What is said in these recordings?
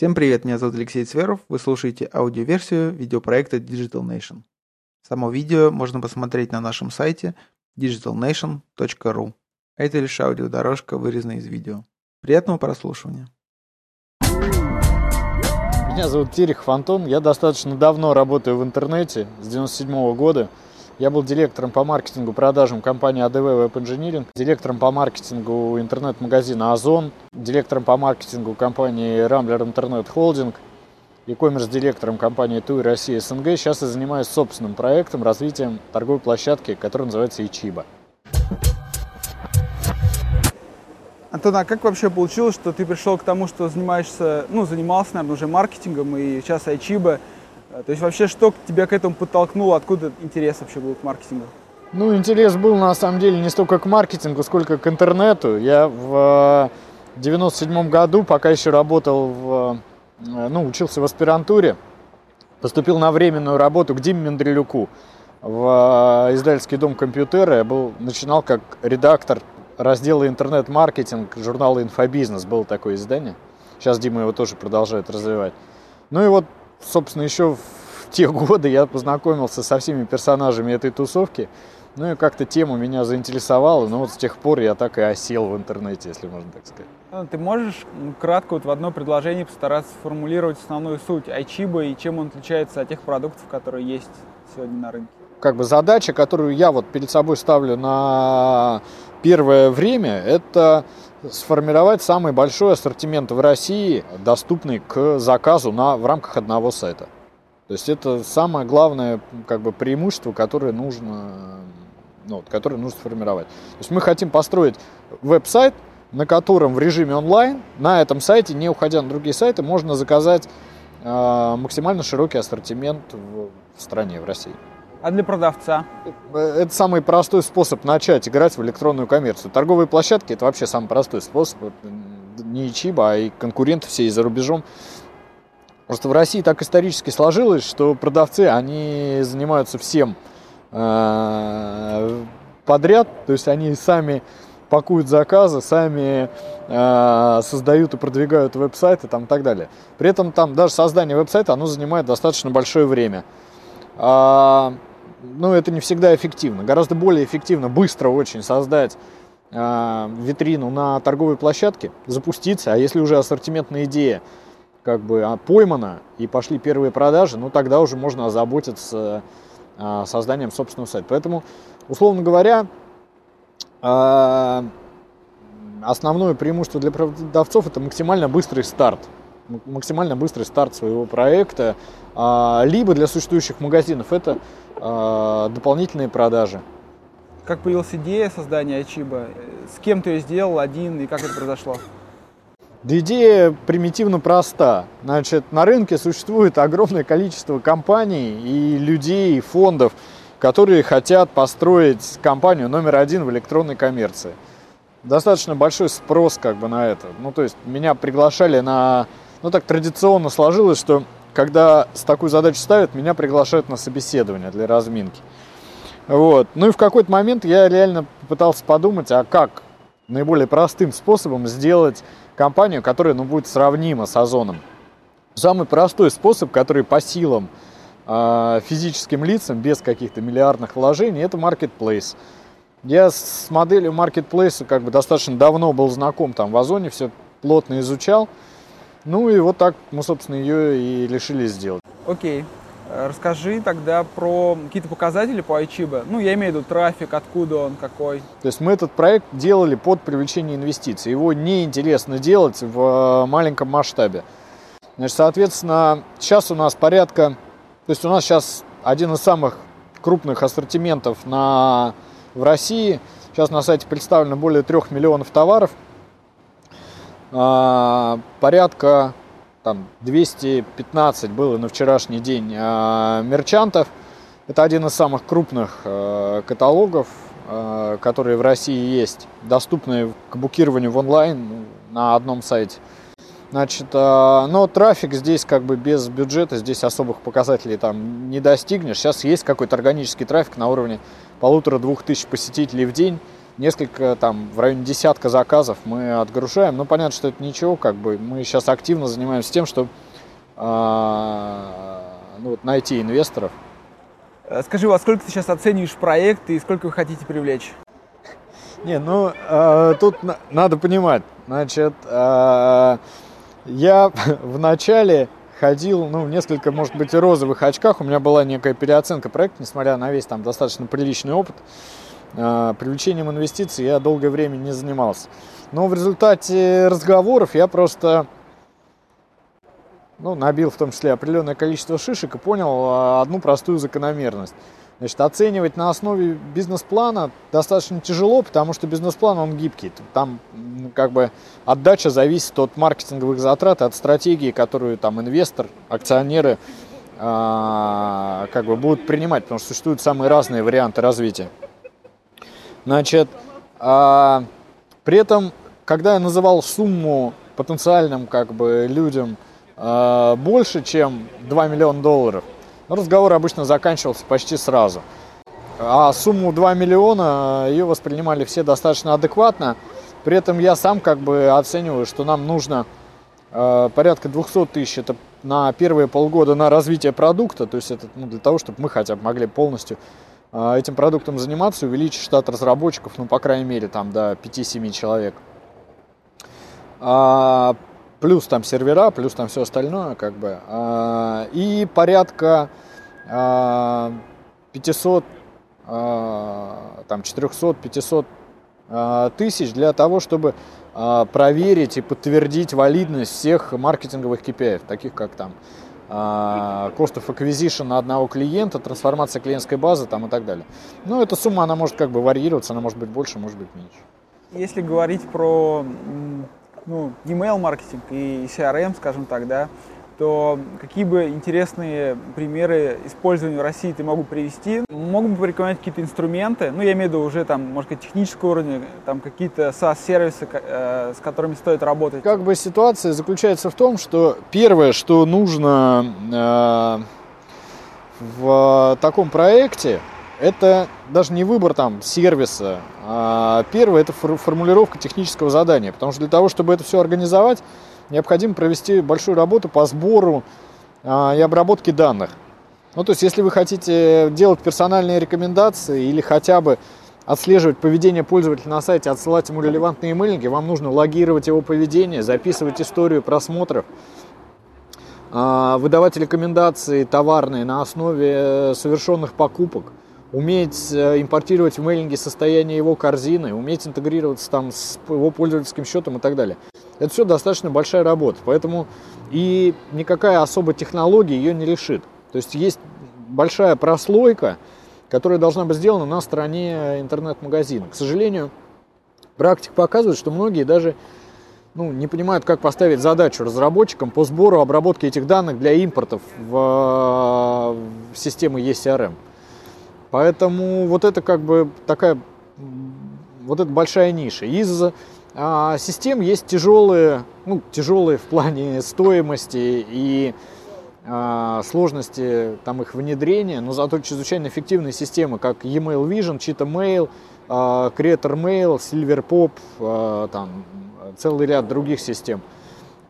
Всем привет, меня зовут Алексей Цверов, вы слушаете аудиоверсию видеопроекта Digital Nation. Само видео можно посмотреть на нашем сайте digitalnation.ru. Это лишь аудиодорожка, вырезанная из видео. Приятного прослушивания. Меня зовут Терехов Антон, я достаточно давно работаю в интернете, с 97 года. Я был директором по маркетингу, продажам компании ADV Web Engineering, директором по маркетингу интернет-магазина Озон, директором по маркетингу компании Rambler Internet Holding, e-commerce директором компании Туи Россия СНГ. Сейчас я занимаюсь собственным проектом развитием торговой площадки, которая называется Ичиба. Антон, а как вообще получилось, что ты пришел к тому, что занимаешься, ну, занимался, наверное, уже маркетингом и сейчас Айчиба? Э, то есть вообще что тебя к этому подтолкнуло, откуда интерес вообще был к маркетингу? Ну, интерес был на самом деле не столько к маркетингу, сколько к интернету. Я в 97 году, пока еще работал в, э, ну, учился в аспирантуре, поступил на временную работу к Диме Мендрелюку в э, издательский дом компьютера. Я был, начинал как редактор раздела интернет-маркетинг журнала «Инфобизнес». Было такое издание. Сейчас Дима его тоже продолжает развивать. Ну и вот собственно, еще в те годы я познакомился со всеми персонажами этой тусовки. Ну и как-то тема меня заинтересовала, но вот с тех пор я так и осел в интернете, если можно так сказать. Ну, ты можешь кратко вот в одно предложение постараться сформулировать основную суть Айчиба и чем он отличается от тех продуктов, которые есть сегодня на рынке? Как бы задача, которую я вот перед собой ставлю на первое время, это сформировать самый большой ассортимент в России, доступный к заказу на, в рамках одного сайта. То есть это самое главное как бы, преимущество, которое нужно, ну, которое нужно сформировать. То есть мы хотим построить веб-сайт, на котором в режиме онлайн, на этом сайте, не уходя на другие сайты, можно заказать э, максимально широкий ассортимент в, в стране, в России. А для продавца? Это самый простой способ начать играть в электронную коммерцию. Торговые площадки – это вообще самый простой способ. Не Чиба, а и конкуренты все и за рубежом. Просто в России так исторически сложилось, что продавцы, они занимаются всем э, подряд. То есть они сами пакуют заказы, сами э, создают и продвигают веб-сайты там, и так далее. При этом там даже создание веб-сайта, оно занимает достаточно большое время. А, ну, это не всегда эффективно. Гораздо более эффективно быстро очень создать э, витрину на торговой площадке, запуститься, а если уже ассортиментная идея как бы а, поймана и пошли первые продажи, ну тогда уже можно озаботиться э, созданием собственного сайта. Поэтому, условно говоря, э, основное преимущество для продавцов это максимально быстрый старт максимально быстрый старт своего проекта, либо для существующих магазинов это дополнительные продажи. Как появилась идея создания Ачиба? С кем ты ее сделал один и как это произошло? Да идея примитивно проста. Значит, на рынке существует огромное количество компаний и людей, и фондов, которые хотят построить компанию номер один в электронной коммерции. Достаточно большой спрос как бы на это. Ну, то есть меня приглашали на... Ну, так традиционно сложилось, что когда с такой задачей ставят, меня приглашают на собеседование для разминки. Вот. Ну и в какой-то момент я реально пытался подумать, а как наиболее простым способом сделать компанию, которая ну, будет сравнима с Озоном. Самый простой способ, который по силам э, физическим лицам, без каких-то миллиардных вложений, это marketplace. Я с моделью marketplace как бы достаточно давно был знаком там в Озоне, все плотно изучал. Ну и вот так мы, собственно, ее и решили сделать. Окей. Э, расскажи тогда про какие-то показатели по iChiba. Ну, я имею в виду трафик, откуда он, какой. То есть мы этот проект делали под привлечение инвестиций. Его неинтересно делать в э, маленьком масштабе. Значит, соответственно, сейчас у нас порядка... То есть у нас сейчас один из самых крупных ассортиментов на, в России. Сейчас на сайте представлено более трех миллионов товаров – порядка там 215 было на вчерашний день а, мерчантов. Это один из самых крупных а, каталогов, которые в России есть, доступные к букированию в онлайн на одном сайте. Значит, но трафик здесь как бы без бюджета, здесь особых показателей там не достигнешь. Сейчас есть какой-то органический трафик на уровне полутора-двух тысяч посетителей в день несколько, там, в районе десятка заказов мы отгружаем. Ну, понятно, что это ничего, как бы, мы сейчас активно занимаемся тем, чтобы а, ну, вот, найти инвесторов. Э, скажи, во сколько ты сейчас оцениваешь проект и сколько вы хотите привлечь? Не, ну, э, тут на, надо понимать, значит, э, я в начале ходил, ну, в несколько, может быть, и розовых очках. У меня была некая переоценка проекта, несмотря на весь там достаточно приличный опыт. Э, привлечением инвестиций я долгое время не занимался. Но в результате разговоров я просто ну, набил в том числе определенное количество шишек и понял э, одну простую закономерность. Значит, оценивать на основе бизнес-плана достаточно тяжело, потому что бизнес-план, он гибкий. Там как бы отдача зависит от маркетинговых затрат, от стратегии, которую там инвестор, акционеры э, как бы будут принимать, потому что существуют самые разные варианты развития. Значит, э, при этом, когда я называл сумму потенциальным как бы людям э, больше, чем 2 миллиона долларов, разговор обычно заканчивался почти сразу. А сумму 2 миллиона ее воспринимали все достаточно адекватно. При этом я сам как бы оцениваю, что нам нужно э, порядка 200 тысяч это на первые полгода на развитие продукта, то есть это ну, для того, чтобы мы хотя бы могли полностью этим продуктом заниматься, увеличить штат разработчиков, ну, по крайней мере, там до 5-7 человек. А, плюс там сервера, плюс там все остальное, как бы. А, и порядка 500, а, там 400-500 а, тысяч для того, чтобы проверить и подтвердить валидность всех маркетинговых KPI, таких как там cost of acquisition на одного клиента, трансформация клиентской базы там и так далее. Ну, эта сумма, она может как бы варьироваться, она может быть больше, может быть меньше. Если говорить про ну, email маркетинг и CRM, скажем так, да, то какие бы интересные примеры использования в России ты могу привести? Могу бы порекомендовать какие-то инструменты, ну, я имею в виду уже там, может быть, технического уровня, там какие-то SaaS-сервисы, э, с которыми стоит работать? Как бы ситуация заключается в том, что первое, что нужно э, в таком проекте, это даже не выбор там сервиса, а первое это формулировка технического задания, потому что для того, чтобы это все организовать, необходимо провести большую работу по сбору а, и обработке данных. Ну, то есть, если вы хотите делать персональные рекомендации или хотя бы отслеживать поведение пользователя на сайте, отсылать ему релевантные имейлинги, вам нужно логировать его поведение, записывать историю просмотров, а, выдавать рекомендации товарные на основе совершенных покупок – уметь э, импортировать в мейлинге состояние его корзины, уметь интегрироваться там с его пользовательским счетом и так далее. Это все достаточно большая работа, поэтому и никакая особая технология ее не решит. То есть есть большая прослойка, которая должна быть сделана на стороне интернет-магазина. К сожалению, практика показывает, что многие даже ну, не понимают, как поставить задачу разработчикам по сбору обработки этих данных для импортов в, в системы ECRM. Поэтому вот это как бы такая, вот это большая ниша. Из а, систем есть тяжелые, ну, тяжелые в плане стоимости и а, сложности там их внедрения, но зато чрезвычайно эффективные системы, как e-mail Vision, Cheetah Mail, а, Creator Mail, Silverpop, а, там целый ряд других систем.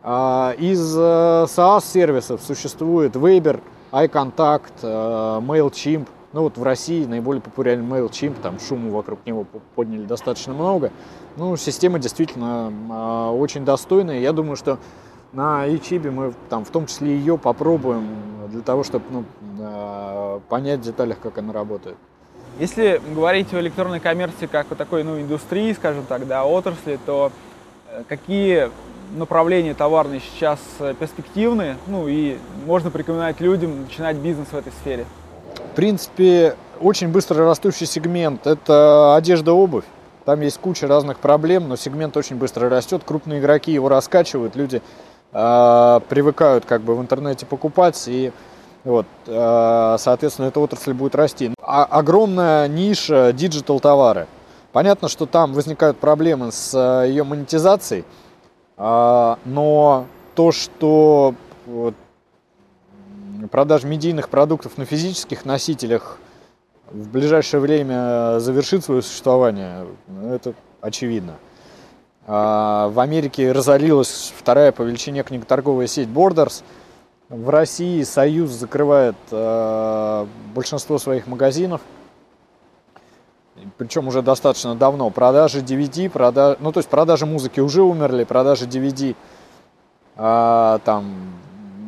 А, из а, SaaS сервисов существует Weber, iContact, а, MailChimp, ну вот в России наиболее популярен MailChimp, там шуму вокруг него подняли достаточно много. Ну, система действительно э, очень достойная. Я думаю, что на YouTube мы там в том числе ее попробуем для того, чтобы ну, э, понять в деталях, как она работает. Если говорить о электронной коммерции как о такой ну, индустрии, скажем так, да, отрасли, то э, какие направления товарные сейчас э, перспективны, ну и можно порекомендовать людям начинать бизнес в этой сфере? В принципе, очень быстро растущий сегмент – это одежда, обувь. Там есть куча разных проблем, но сегмент очень быстро растет. Крупные игроки его раскачивают, люди э, привыкают как бы в интернете покупать, и вот, э, соответственно, эта отрасль будет расти. А, огромная ниша digital товары. Понятно, что там возникают проблемы с э, ее монетизацией, э, но то, что вот, продаж медийных продуктов на физических носителях в ближайшее время завершит свое существование, это очевидно. А, в Америке разорилась вторая по величине книготорговая сеть Borders. В России Союз закрывает а, большинство своих магазинов. Причем уже достаточно давно. Продажи DVD, продаж... ну то есть продажи музыки уже умерли, продажи DVD а, там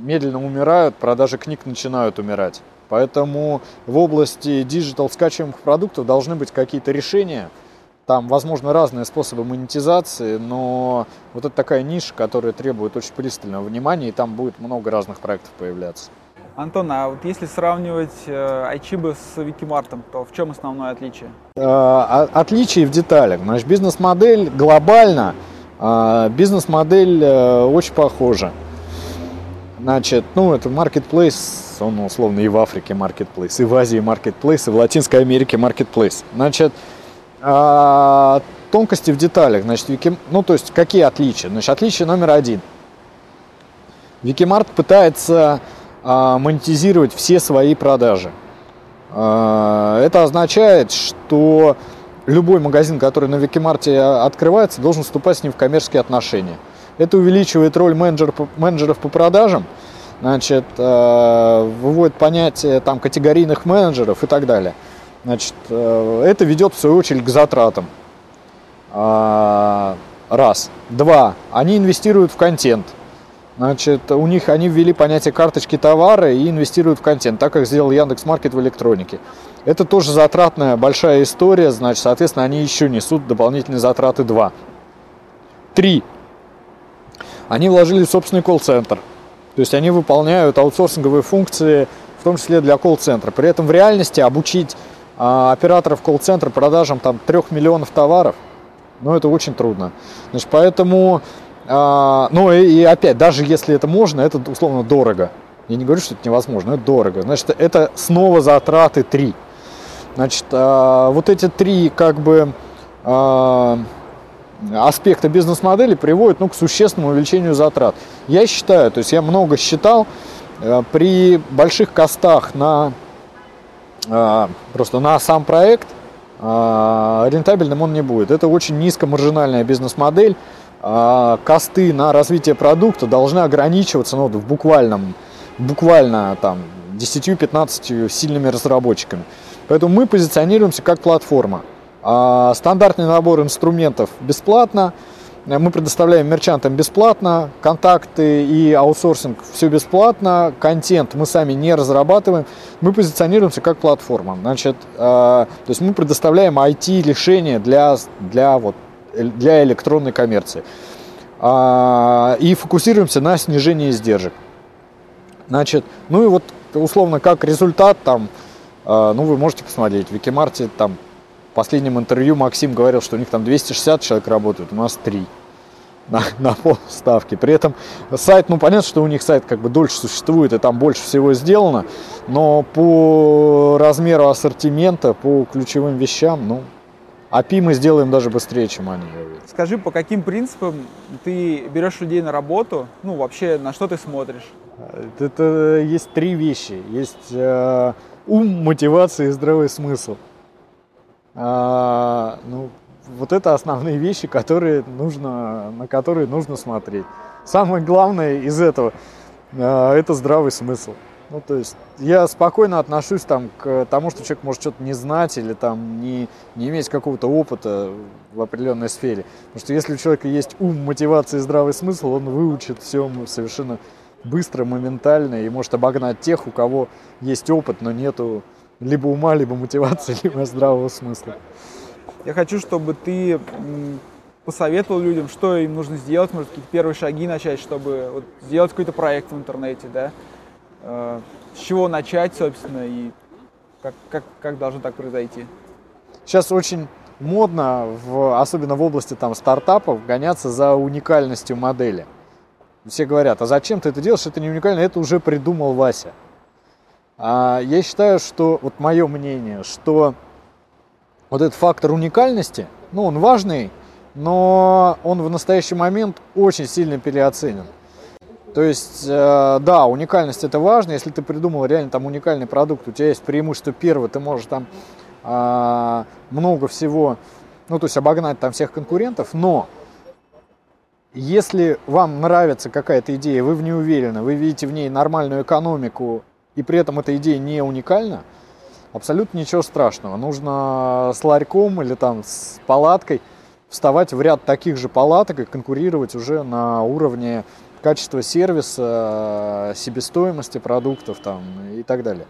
медленно умирают, продажи книг начинают умирать. Поэтому в области digital скачиваемых продуктов должны быть какие-то решения – там, возможно, разные способы монетизации, но вот это такая ниша, которая требует очень пристального внимания, и там будет много разных проектов появляться. Антон, а вот если сравнивать э, iChiba с Викимартом, то в чем основное отличие? Э, отличие в деталях. Значит, бизнес-модель глобально, э, бизнес-модель э, очень похожа. Значит, ну, это marketplace, он условно и в Африке marketplace, и в Азии marketplace, и в Латинской Америке marketplace. Значит, а, тонкости в деталях. Значит, Вики... ну, то есть, какие отличия? Значит, отличие номер один. Викимарт пытается а, монетизировать все свои продажи. А, это означает, что любой магазин, который на Викимарте открывается, должен вступать с ним в коммерческие отношения. Это увеличивает роль менеджер, менеджеров по продажам, значит, э, выводит понятие там, категорийных менеджеров и так далее. Значит, э, это ведет в свою очередь к затратам. А, раз. Два. Они инвестируют в контент. Значит, у них они ввели понятие карточки товара и инвестируют в контент, так как сделал Яндекс Маркет в электронике. Это тоже затратная большая история, значит, соответственно, они еще несут дополнительные затраты 2. Три. Они вложили собственный колл-центр. То есть они выполняют аутсорсинговые функции, в том числе для колл-центра. При этом в реальности обучить а операторов колл-центра продажам там 3 миллионов товаров, ну, это очень трудно. Значит, поэтому, а, ну, и, и опять, даже если это можно, это условно дорого. Я не говорю, что это невозможно, это дорого. Значит, это снова затраты 3. Значит, а, вот эти три, как бы, а, аспекта бизнес-модели приводят ну, к существенному увеличению затрат. Я считаю, то есть я много считал, а, при больших костах на а, просто на сам проект а, рентабельным он не будет. Это очень низкомаржинальная бизнес-модель. Косты на развитие продукта должны ограничиваться ну, в буквальном, буквально там 10-15 сильными разработчиками. Поэтому мы позиционируемся как платформа. Стандартный набор инструментов бесплатно, мы предоставляем мерчантам бесплатно, контакты и аутсорсинг все бесплатно, контент мы сами не разрабатываем, мы позиционируемся как платформа. Значит, э, то есть мы предоставляем IT-решения для, для, вот, для электронной коммерции. Э, и фокусируемся на снижении издержек. Значит, ну и вот условно как результат там, э, ну вы можете посмотреть, в Викимарте там в последнем интервью Максим говорил, что у них там 260 человек работают, у нас 3 на, на полставки. При этом сайт, ну понятно, что у них сайт как бы дольше существует и там больше всего сделано, но по размеру ассортимента, по ключевым вещам, ну, API мы сделаем даже быстрее, чем они. Скажи, по каким принципам ты берешь людей на работу? Ну, вообще, на что ты смотришь? Это есть три вещи. Есть э, ум, мотивация и здравый смысл. А, ну, вот это основные вещи, которые нужно, на которые нужно смотреть. Самое главное из этого а, это здравый смысл. Ну, то есть я спокойно отношусь там, к тому, что человек может что-то не знать или там не, не иметь какого-то опыта в определенной сфере. Потому что если у человека есть ум, мотивация и здравый смысл, он выучит все совершенно быстро, моментально и может обогнать тех, у кого есть опыт, но нету либо ума, либо мотивации, либо здравого смысла. Я хочу, чтобы ты посоветовал людям, что им нужно сделать, может, какие-то первые шаги начать, чтобы вот сделать какой-то проект в интернете, да? Э, с чего начать, собственно, и как, как, как должно так произойти? Сейчас очень модно, в, особенно в области там, стартапов, гоняться за уникальностью модели. Все говорят, а зачем ты это делаешь, это не уникально, это уже придумал Вася. А я считаю, что, вот мое мнение, что вот этот фактор уникальности, ну, он важный, но он в настоящий момент очень сильно переоценен. То есть, э, да, уникальность это важно. Если ты придумал реально там уникальный продукт, у тебя есть преимущество первое, ты можешь там э, много всего, ну, то есть обогнать там всех конкурентов, но если вам нравится какая-то идея, вы в ней уверены, вы видите в ней нормальную экономику, и при этом эта идея не уникальна, абсолютно ничего страшного. Нужно с ларьком или там с палаткой вставать в ряд таких же палаток и конкурировать уже на уровне качества сервиса, себестоимости продуктов там, и так далее.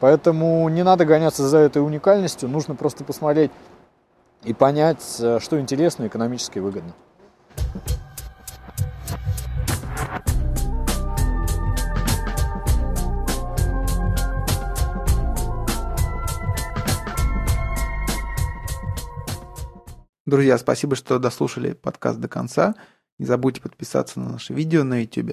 Поэтому не надо гоняться за этой уникальностью, нужно просто посмотреть и понять, что интересно и экономически выгодно. Друзья, спасибо, что дослушали подкаст до конца. Не забудьте подписаться на наше видео на YouTube.